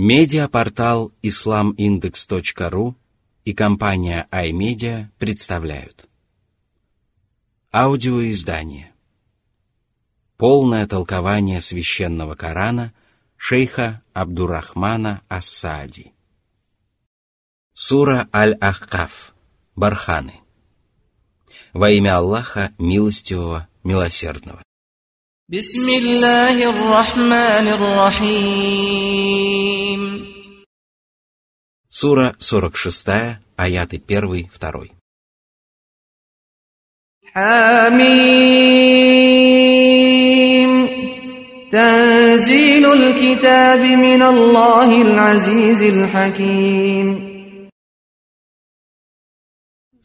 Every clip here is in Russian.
Медиапортал islamindex.ru и компания iMedia представляют. Аудиоиздание. Полное толкование священного Корана шейха Абдурахмана Ассади. Сура Аль-Ахкаф. Барханы. Во имя Аллаха, милостивого, милосердного. بسم الله الرحمن الرحيم Сура 46, аяты 1, 2. حميم تنزيل الكتاب من الله العزيز الحكيم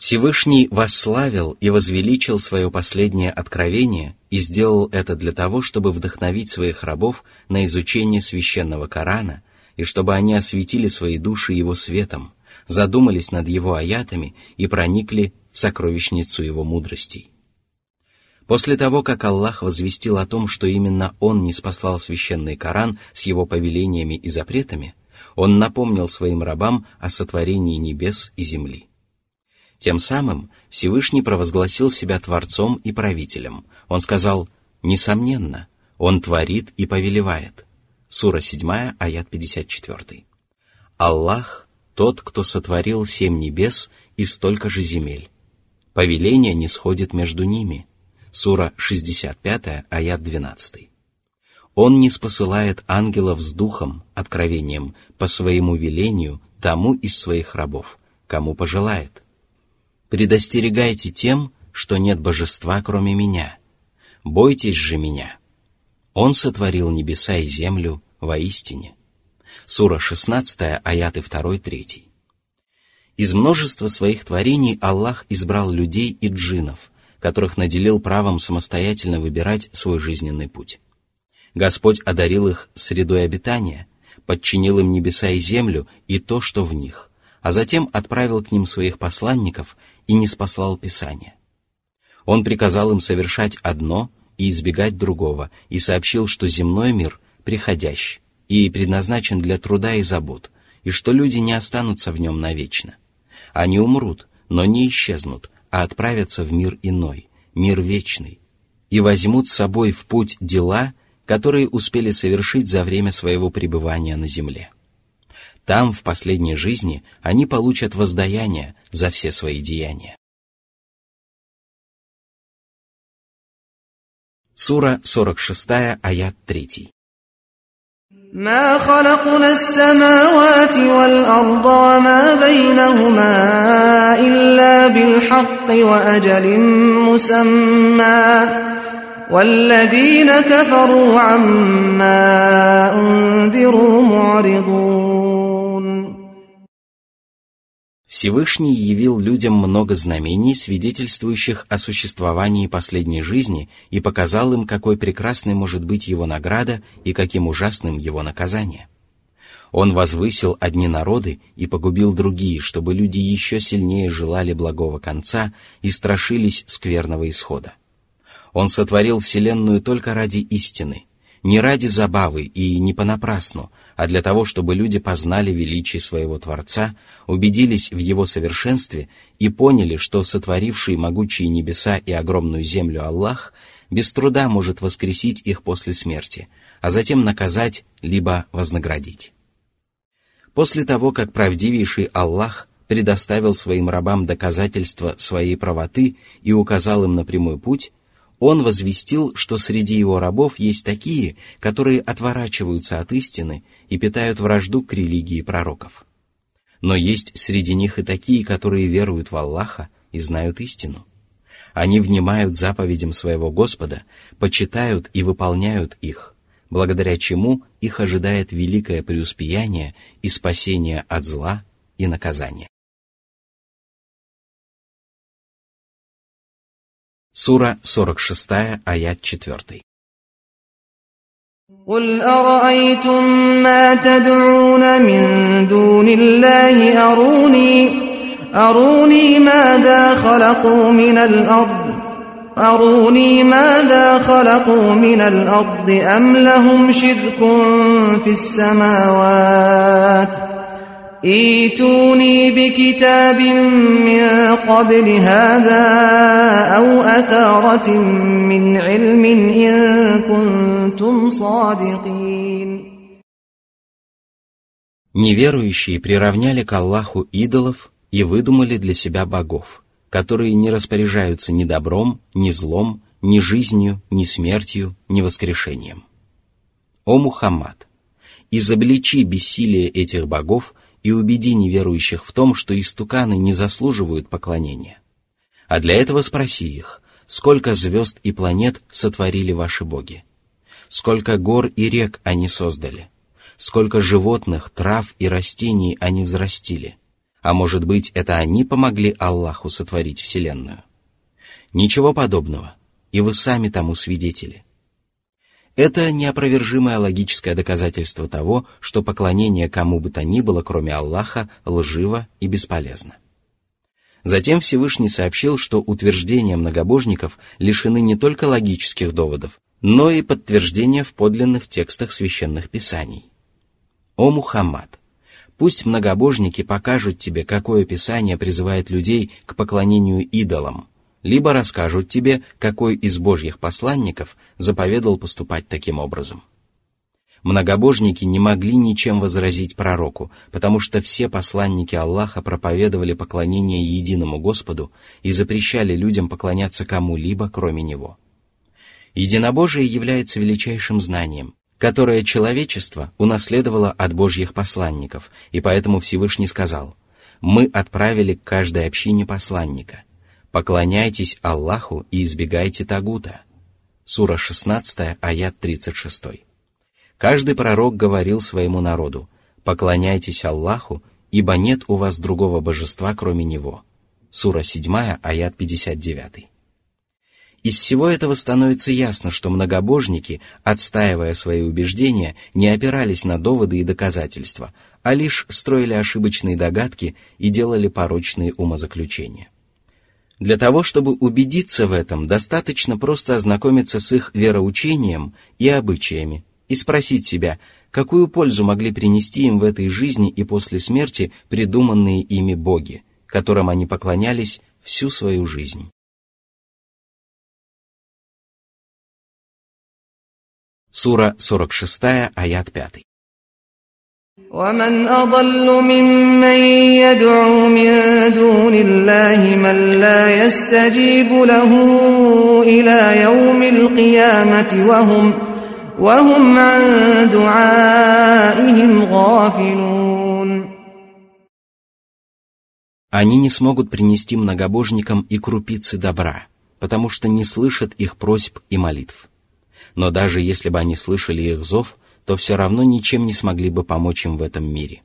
Всевышний восславил и возвеличил свое последнее откровение и сделал это для того, чтобы вдохновить своих рабов на изучение священного Корана и чтобы они осветили свои души его светом, задумались над его аятами и проникли в сокровищницу его мудростей. После того, как Аллах возвестил о том, что именно Он не спаслал священный Коран с его повелениями и запретами, Он напомнил своим рабам о сотворении небес и земли. Тем самым Всевышний провозгласил себя Творцом и Правителем. Он сказал, несомненно, Он творит и повелевает. Сура 7, аят 54. Аллах — тот, кто сотворил семь небес и столько же земель. Повеление не сходит между ними. Сура 65, аят 12. Он не спосылает ангелов с духом, откровением, по своему велению тому из своих рабов, кому пожелает предостерегайте тем, что нет божества, кроме меня. Бойтесь же меня. Он сотворил небеса и землю воистине. Сура 16, аяты 2-3. Из множества своих творений Аллах избрал людей и джинов, которых наделил правом самостоятельно выбирать свой жизненный путь. Господь одарил их средой обитания, подчинил им небеса и землю и то, что в них, а затем отправил к ним своих посланников и не спаслал Писание. Он приказал им совершать одно и избегать другого, и сообщил, что земной мир приходящий и предназначен для труда и забот, и что люди не останутся в нем навечно. Они умрут, но не исчезнут, а отправятся в мир иной, мир вечный, и возьмут с собой в путь дела, которые успели совершить за время своего пребывания на земле. Там, в последней жизни, они получат воздаяние за все свои деяния. Сура 46, аят 3. ما خلقنا السماوات والأرض وما بينهما إلا بالحق وأجل مسمى والذين كفروا عما أنذروا معرضون Всевышний явил людям много знамений, свидетельствующих о существовании последней жизни, и показал им, какой прекрасной может быть его награда и каким ужасным его наказание. Он возвысил одни народы и погубил другие, чтобы люди еще сильнее желали благого конца и страшились скверного исхода. Он сотворил Вселенную только ради истины, не ради забавы и не понапрасну, а для того, чтобы люди познали величие своего Творца, убедились в его совершенстве и поняли, что сотворивший могучие небеса и огромную землю Аллах без труда может воскресить их после смерти, а затем наказать, либо вознаградить. После того, как правдивейший Аллах предоставил своим рабам доказательства своей правоты и указал им на прямой путь, он возвестил, что среди его рабов есть такие, которые отворачиваются от истины и питают вражду к религии пророков. Но есть среди них и такие, которые веруют в Аллаха и знают истину. Они внимают заповедям своего Господа, почитают и выполняют их, благодаря чему их ожидает великое преуспеяние и спасение от зла и наказания. Сура 46, аят 4. قل أرأيتم ما تدعون من دون الله أروني أروني ماذا خلقوا من الأرض أروني ماذا خلقوا من الأرض أم لهم شرك في السماوات ايتوني بكتاب من قبل هذا أو أثارة من علم إن كنتم صادقين Неверующие приравняли к Аллаху идолов и выдумали для себя богов, которые не распоряжаются ни добром, ни злом, ни жизнью, ни смертью, ни воскрешением. О Мухаммад! Изобличи бессилие этих богов и убеди неверующих в том, что истуканы не заслуживают поклонения. А для этого спроси их, сколько звезд и планет сотворили ваши боги? Сколько гор и рек они создали? сколько животных, трав и растений они взрастили. А может быть, это они помогли Аллаху сотворить Вселенную? Ничего подобного, и вы сами тому свидетели. Это неопровержимое логическое доказательство того, что поклонение кому бы то ни было, кроме Аллаха, лживо и бесполезно. Затем Всевышний сообщил, что утверждения многобожников лишены не только логических доводов, но и подтверждения в подлинных текстах священных писаний. «О Мухаммад! Пусть многобожники покажут тебе, какое Писание призывает людей к поклонению идолам, либо расскажут тебе, какой из божьих посланников заповедал поступать таким образом». Многобожники не могли ничем возразить пророку, потому что все посланники Аллаха проповедовали поклонение единому Господу и запрещали людям поклоняться кому-либо, кроме Него. Единобожие является величайшим знанием, которое человечество унаследовало от Божьих посланников, и поэтому Всевышний сказал, «Мы отправили к каждой общине посланника. Поклоняйтесь Аллаху и избегайте Тагута». Сура 16, аят 36. Каждый пророк говорил своему народу, «Поклоняйтесь Аллаху, ибо нет у вас другого божества, кроме Него». Сура 7, аят 59. Из всего этого становится ясно, что многобожники, отстаивая свои убеждения, не опирались на доводы и доказательства, а лишь строили ошибочные догадки и делали порочные умозаключения. Для того, чтобы убедиться в этом, достаточно просто ознакомиться с их вероучением и обычаями и спросить себя, какую пользу могли принести им в этой жизни и после смерти придуманные ими боги, которым они поклонялись всю свою жизнь. Сура 46, аят 5. ومن أضل ممن يدعو من دون الله من لا يستجيب له إلى يوم القيامة وهم وهم عن دعائهم غافلون Они не смогут принести многобожникам и крупицы добра, потому что не слышат их просьб и молитв но даже если бы они слышали их зов, то все равно ничем не смогли бы помочь им в этом мире.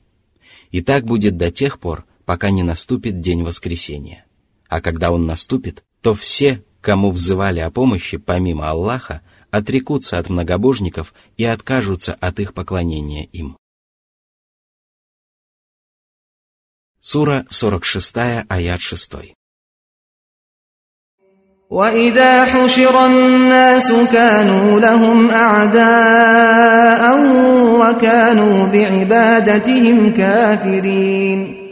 И так будет до тех пор, пока не наступит день воскресения. А когда он наступит, то все, кому взывали о помощи помимо Аллаха, отрекутся от многобожников и откажутся от их поклонения им. Сура 46, аят 6. وإذا حشر الناس كانوا لهم أعداء وكانوا بعبادتهم كافرين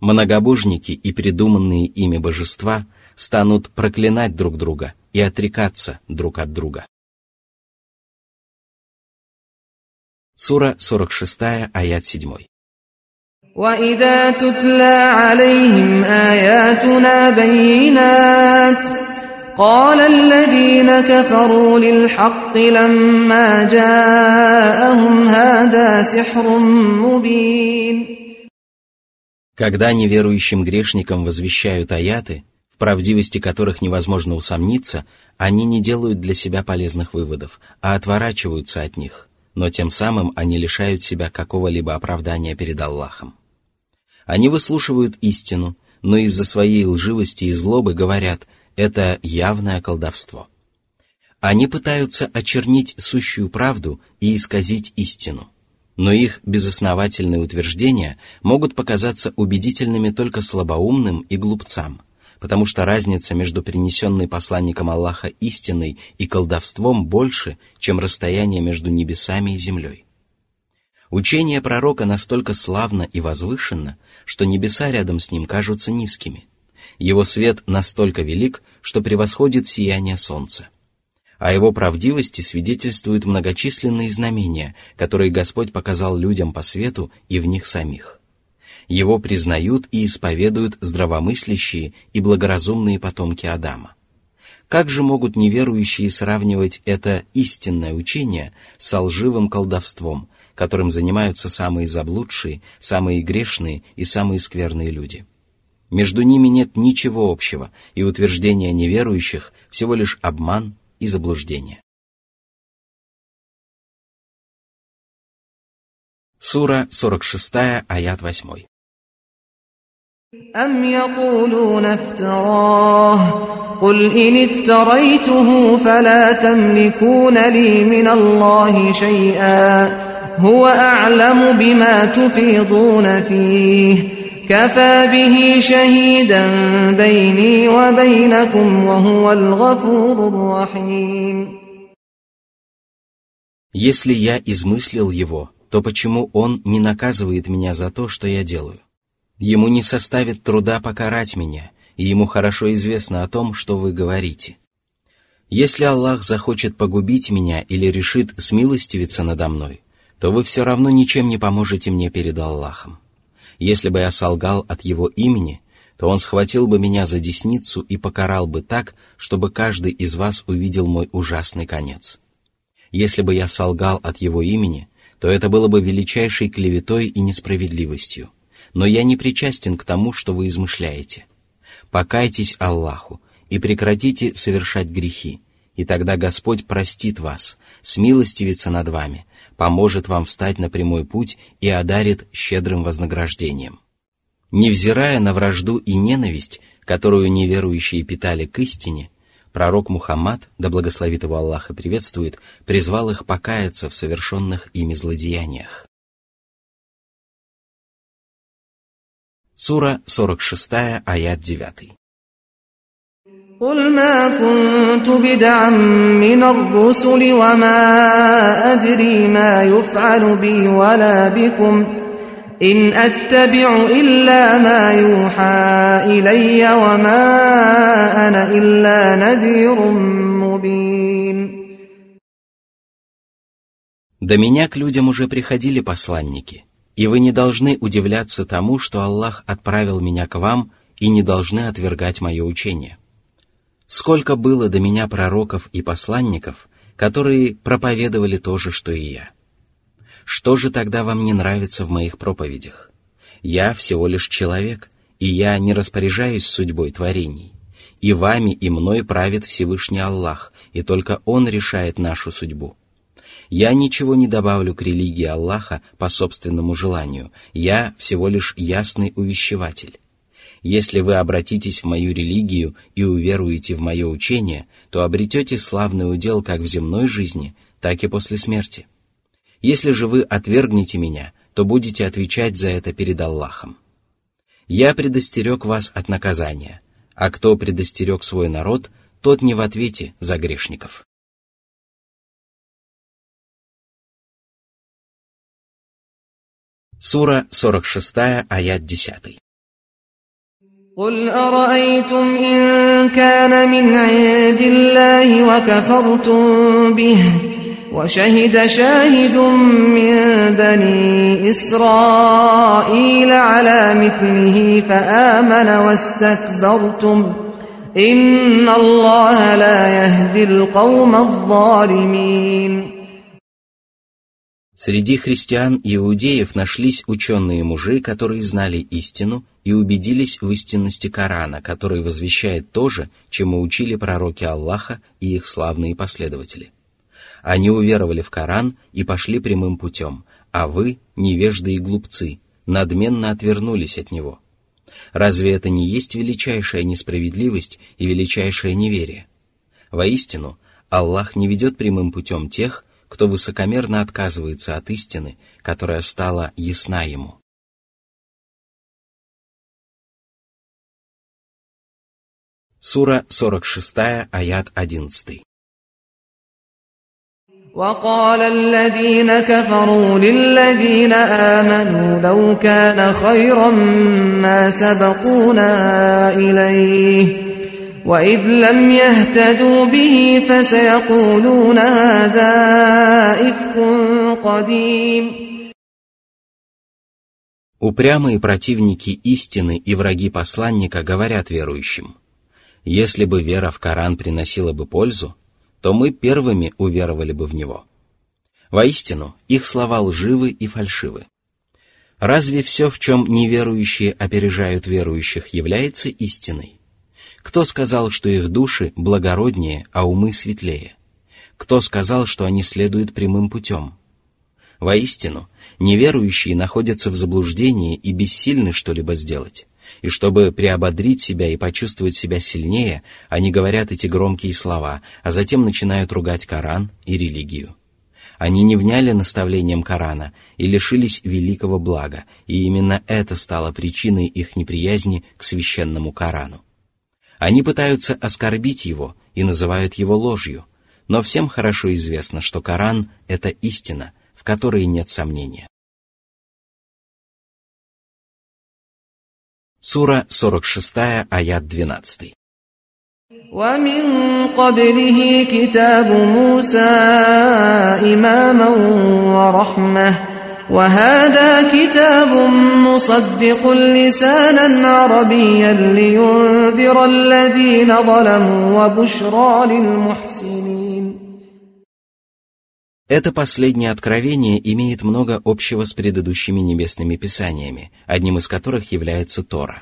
Многобожники и придуманные ими божества станут проклинать друг друга и отрекаться друг от друга. Сура 46, аят 7. وإذا تتلى عليهم آياتنا بينات قال الذين كفروا للحق لما جاءهم هذا سحر مبين Когда неверующим грешникам возвещают аяты, в правдивости которых невозможно усомниться, они не делают для себя полезных выводов, а отворачиваются от них, но тем самым они лишают себя какого-либо оправдания перед Аллахом. Они выслушивают истину, но из-за своей лживости и злобы говорят «это явное колдовство». Они пытаются очернить сущую правду и исказить истину, но их безосновательные утверждения могут показаться убедительными только слабоумным и глупцам, потому что разница между принесенной посланником Аллаха истиной и колдовством больше, чем расстояние между небесами и землей. Учение пророка настолько славно и возвышенно, что небеса рядом с ним кажутся низкими. Его свет настолько велик, что превосходит сияние солнца. О его правдивости свидетельствуют многочисленные знамения, которые Господь показал людям по свету и в них самих. Его признают и исповедуют здравомыслящие и благоразумные потомки Адама. Как же могут неверующие сравнивать это истинное учение с лживым колдовством, которым занимаются самые заблудшие, самые грешные и самые скверные люди? Между ними нет ничего общего, и утверждение неверующих всего лишь обман и заблуждение. Сура 46, аят 8. أم يقولون افتراه قل إن افتريته فلا تملكون لي من الله شيئا هو أعلم بما تفيضون فيه كفى به شهيدا بيني وبينكم وهو الغفور الرحيم Если я измыслил его, то почему он не наказывает меня за то, что я делаю? Ему не составит труда покарать меня, и ему хорошо известно о том, что вы говорите. Если Аллах захочет погубить меня или решит смилостивиться надо мной, то вы все равно ничем не поможете мне перед Аллахом. Если бы я солгал от Его имени, то Он схватил бы меня за десницу и покарал бы так, чтобы каждый из вас увидел мой ужасный конец. Если бы я солгал от Его имени, то это было бы величайшей клеветой и несправедливостью – но я не причастен к тому, что вы измышляете. Покайтесь Аллаху и прекратите совершать грехи, и тогда Господь простит вас, смилостивится над вами, поможет вам встать на прямой путь и одарит щедрым вознаграждением. Невзирая на вражду и ненависть, которую неверующие питали к истине, пророк Мухаммад, да благословит его Аллах и приветствует, призвал их покаяться в совершенных ими злодеяниях. Сура 46, аят 9. قل ما كنت بدعا من الرسل وما أدري ما يفعل بي ولا بكم إن أتبع إلا ما يوحى إلي وما أنا إلا نذير مبين До меня к людям уже приходили посланники – и вы не должны удивляться тому, что Аллах отправил меня к вам и не должны отвергать мое учение. Сколько было до меня пророков и посланников, которые проповедовали то же, что и я. Что же тогда вам не нравится в моих проповедях? Я всего лишь человек, и я не распоряжаюсь судьбой творений. И вами, и мной правит Всевышний Аллах, и только Он решает нашу судьбу. Я ничего не добавлю к религии Аллаха по собственному желанию, я всего лишь ясный увещеватель. Если вы обратитесь в мою религию и уверуете в мое учение, то обретете славный удел как в земной жизни, так и после смерти. Если же вы отвергнете меня, то будете отвечать за это перед Аллахом. Я предостерег вас от наказания, а кто предостерег свой народ, тот не в ответе за грешников. Сура 46, аят 10. قل أرأيتم إن كان من عند الله وكفرتم به وشهد شاهد من بني إسرائيل على مثله فآمن واستكبرتم إن الله لا يهدي القوم الظالمين Среди христиан и иудеев нашлись ученые мужи, которые знали истину и убедились в истинности Корана, который возвещает то же, чему учили пророки Аллаха и их славные последователи. Они уверовали в Коран и пошли прямым путем, а вы, невежды и глупцы, надменно отвернулись от него. Разве это не есть величайшая несправедливость и величайшее неверие? Воистину, Аллах не ведет прямым путем тех, кто высокомерно отказывается от истины, которая стала ясна ему. Сура 46, аят 11. وقال الذين كفروا للذين آمنوا لو كان خيرا ما سبقونا إليه وإذ لم يهتدوا به فسيقولون هذا إفك قديم Упрямые противники истины и враги посланника говорят верующим, если бы вера в Коран приносила бы пользу, то мы первыми уверовали бы в него. Воистину, их слова лживы и фальшивы. Разве все, в чем неверующие опережают верующих, является истиной? Кто сказал, что их души благороднее, а умы светлее? Кто сказал, что они следуют прямым путем? Воистину, неверующие находятся в заблуждении и бессильны что-либо сделать. И чтобы приободрить себя и почувствовать себя сильнее, они говорят эти громкие слова, а затем начинают ругать Коран и религию. Они не вняли наставлением Корана и лишились великого блага, и именно это стало причиной их неприязни к священному Корану. Они пытаются оскорбить его и называют его ложью, но всем хорошо известно, что Коран — это истина, в которой нет сомнения. Сура 46, аят 12. ومن قبله كتاب موسى إماما ورحمة وهذا كتاب مصدق لسانا عربيا لينذر الذين ظلموا وبشرى للمحسنين Это последнее откровение имеет много общего с предыдущими небесными писаниями, одним из которых является Тора.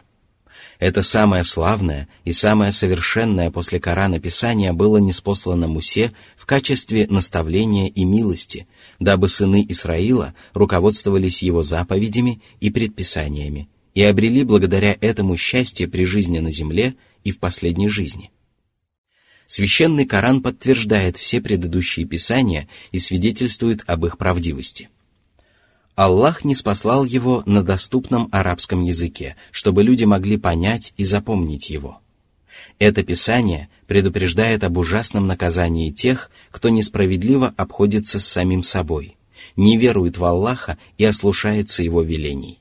Это самое славное и самое совершенное после Корана Писание было неспослано Мусе в качестве наставления и милости, дабы сыны Исраила руководствовались его заповедями и предписаниями и обрели благодаря этому счастье при жизни на земле и в последней жизни. Священный Коран подтверждает все предыдущие писания и свидетельствует об их правдивости. Аллах не спаслал его на доступном арабском языке, чтобы люди могли понять и запомнить его. Это писание предупреждает об ужасном наказании тех, кто несправедливо обходится с самим собой, не верует в Аллаха и ослушается его велений.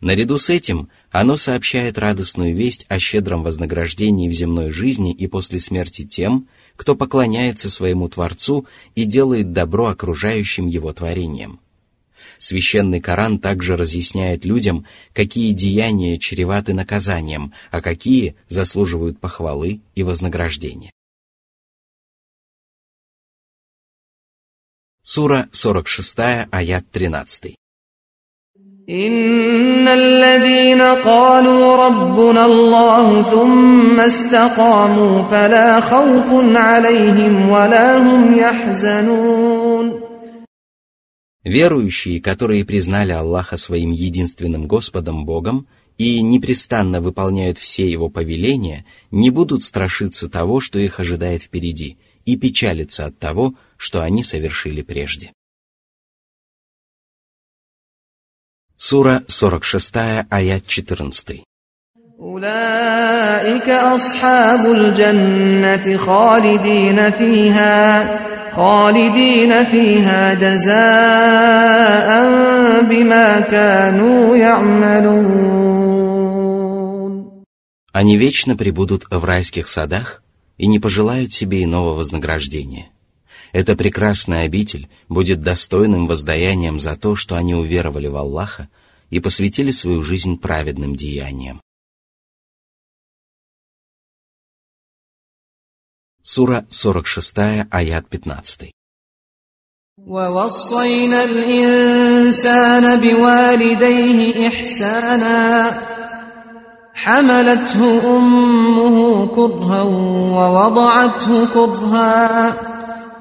Наряду с этим оно сообщает радостную весть о щедром вознаграждении в земной жизни и после смерти тем, кто поклоняется своему Творцу и делает добро окружающим его творениям. Священный Коран также разъясняет людям, какие деяния чреваты наказанием, а какие заслуживают похвалы и вознаграждения. Сура 46, аят 13. إن الذين قالوا ربنا الله ثم استقاموا فلا خوف عليهم ولا هم يحزنون Верующие, которые признали Аллаха своим единственным Господом Богом и непрестанно выполняют все Его повеления, не будут страшиться того, что их ожидает впереди, и печалиться от того, что они совершили прежде. Сура 46, аят 14. أولئك أصحاب الجنة خالدين فيها خالدين فيها جزاء بما كانوا يعملون Они вечно пребудут в райских садах и не пожелают себе иного вознаграждения. Эта прекрасная обитель будет достойным воздаянием за то, что они уверовали в Аллаха и посвятили свою жизнь праведным деяниям. Сура 46, аят 15. ووصينا الإنسان بوالديه إحسانا حملته أمه كرها ووضعته كرها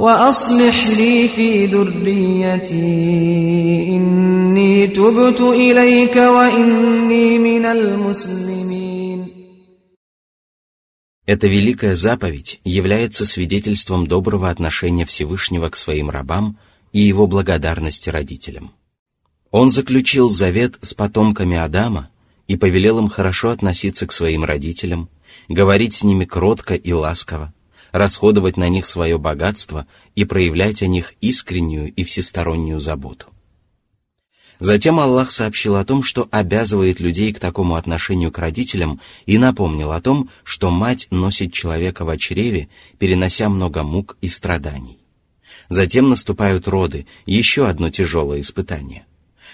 وأصلح لي في ذريتي إني تبت إليك وإني من المسلمين Эта великая заповедь является свидетельством доброго отношения Всевышнего к своим рабам и его благодарности родителям. Он заключил завет с потомками Адама и повелел им хорошо относиться к своим родителям, говорить с ними кротко и ласково, расходовать на них свое богатство и проявлять о них искреннюю и всестороннюю заботу. Затем Аллах сообщил о том, что обязывает людей к такому отношению к родителям и напомнил о том, что мать носит человека в чреве, перенося много мук и страданий. Затем наступают роды, еще одно тяжелое испытание.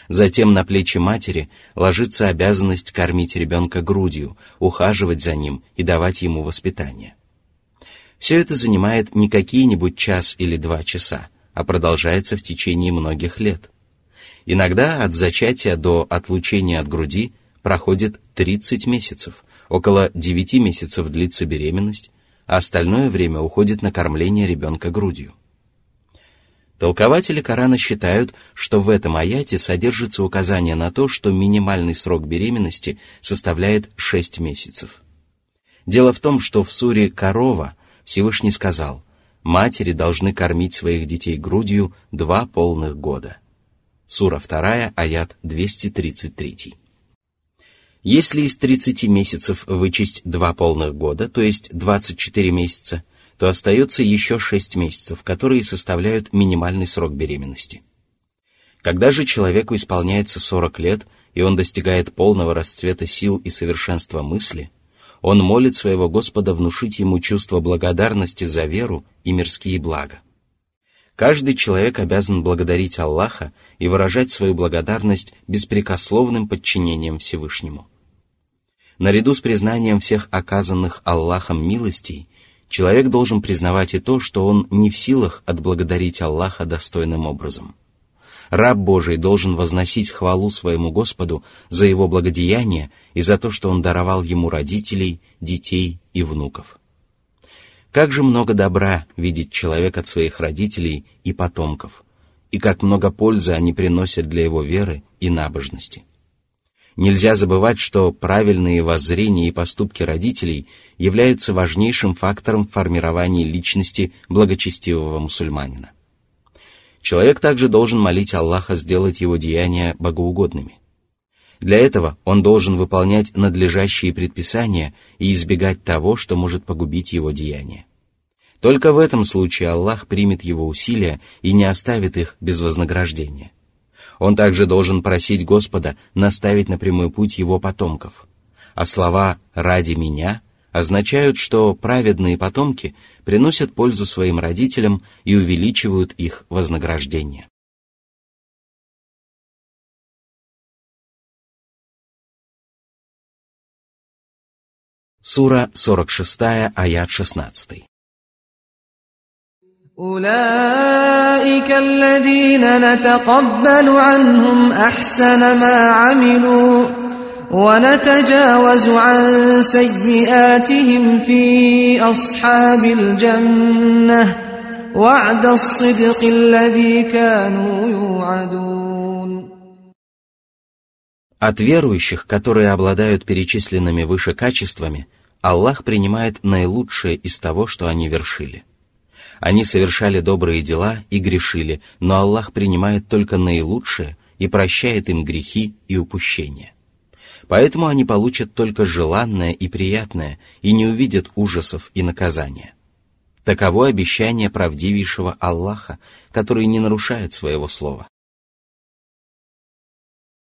Затем на плечи матери ложится обязанность кормить ребенка грудью, ухаживать за ним и давать ему воспитание. Все это занимает не какие-нибудь час или два часа, а продолжается в течение многих лет – Иногда от зачатия до отлучения от груди проходит 30 месяцев, около 9 месяцев длится беременность, а остальное время уходит на кормление ребенка грудью. Толкователи Корана считают, что в этом аяте содержится указание на то, что минимальный срок беременности составляет 6 месяцев. Дело в том, что в суре «Корова» Всевышний сказал, матери должны кормить своих детей грудью два полных года – Сура 2, аят 233. Если из 30 месяцев вычесть два полных года, то есть 24 месяца, то остается еще 6 месяцев, которые составляют минимальный срок беременности. Когда же человеку исполняется 40 лет, и он достигает полного расцвета сил и совершенства мысли, он молит своего Господа внушить ему чувство благодарности за веру и мирские блага. Каждый человек обязан благодарить Аллаха и выражать свою благодарность беспрекословным подчинением Всевышнему. Наряду с признанием всех оказанных Аллахом милостей, человек должен признавать и то, что он не в силах отблагодарить Аллаха достойным образом. Раб Божий должен возносить хвалу своему Господу за его благодеяние и за то, что он даровал ему родителей, детей и внуков. Как же много добра видит человек от своих родителей и потомков, и как много пользы они приносят для его веры и набожности. Нельзя забывать, что правильные воззрения и поступки родителей являются важнейшим фактором формирования личности благочестивого мусульманина. Человек также должен молить Аллаха сделать его деяния богоугодными. Для этого он должен выполнять надлежащие предписания и избегать того, что может погубить его деяния. Только в этом случае Аллах примет его усилия и не оставит их без вознаграждения. Он также должен просить Господа наставить на прямой путь его потомков. А слова «ради меня» означают, что праведные потомки приносят пользу своим родителям и увеличивают их вознаграждение. Сура 46, аят 16. أولئك الذين نتقبل عنهم أحسن ما عملوا ونتجاوز عن سيئاتهم في أصحاب الجنة وعد الصدق الذي كانوا يوعدون От верующих, которые обладают перечисленными выше качествами, Аллах принимает наилучшее из того, что они вершили – они совершали добрые дела и грешили, но Аллах принимает только наилучшее и прощает им грехи и упущения. Поэтому они получат только желанное и приятное и не увидят ужасов и наказания. Таково обещание правдивейшего Аллаха, который не нарушает своего слова.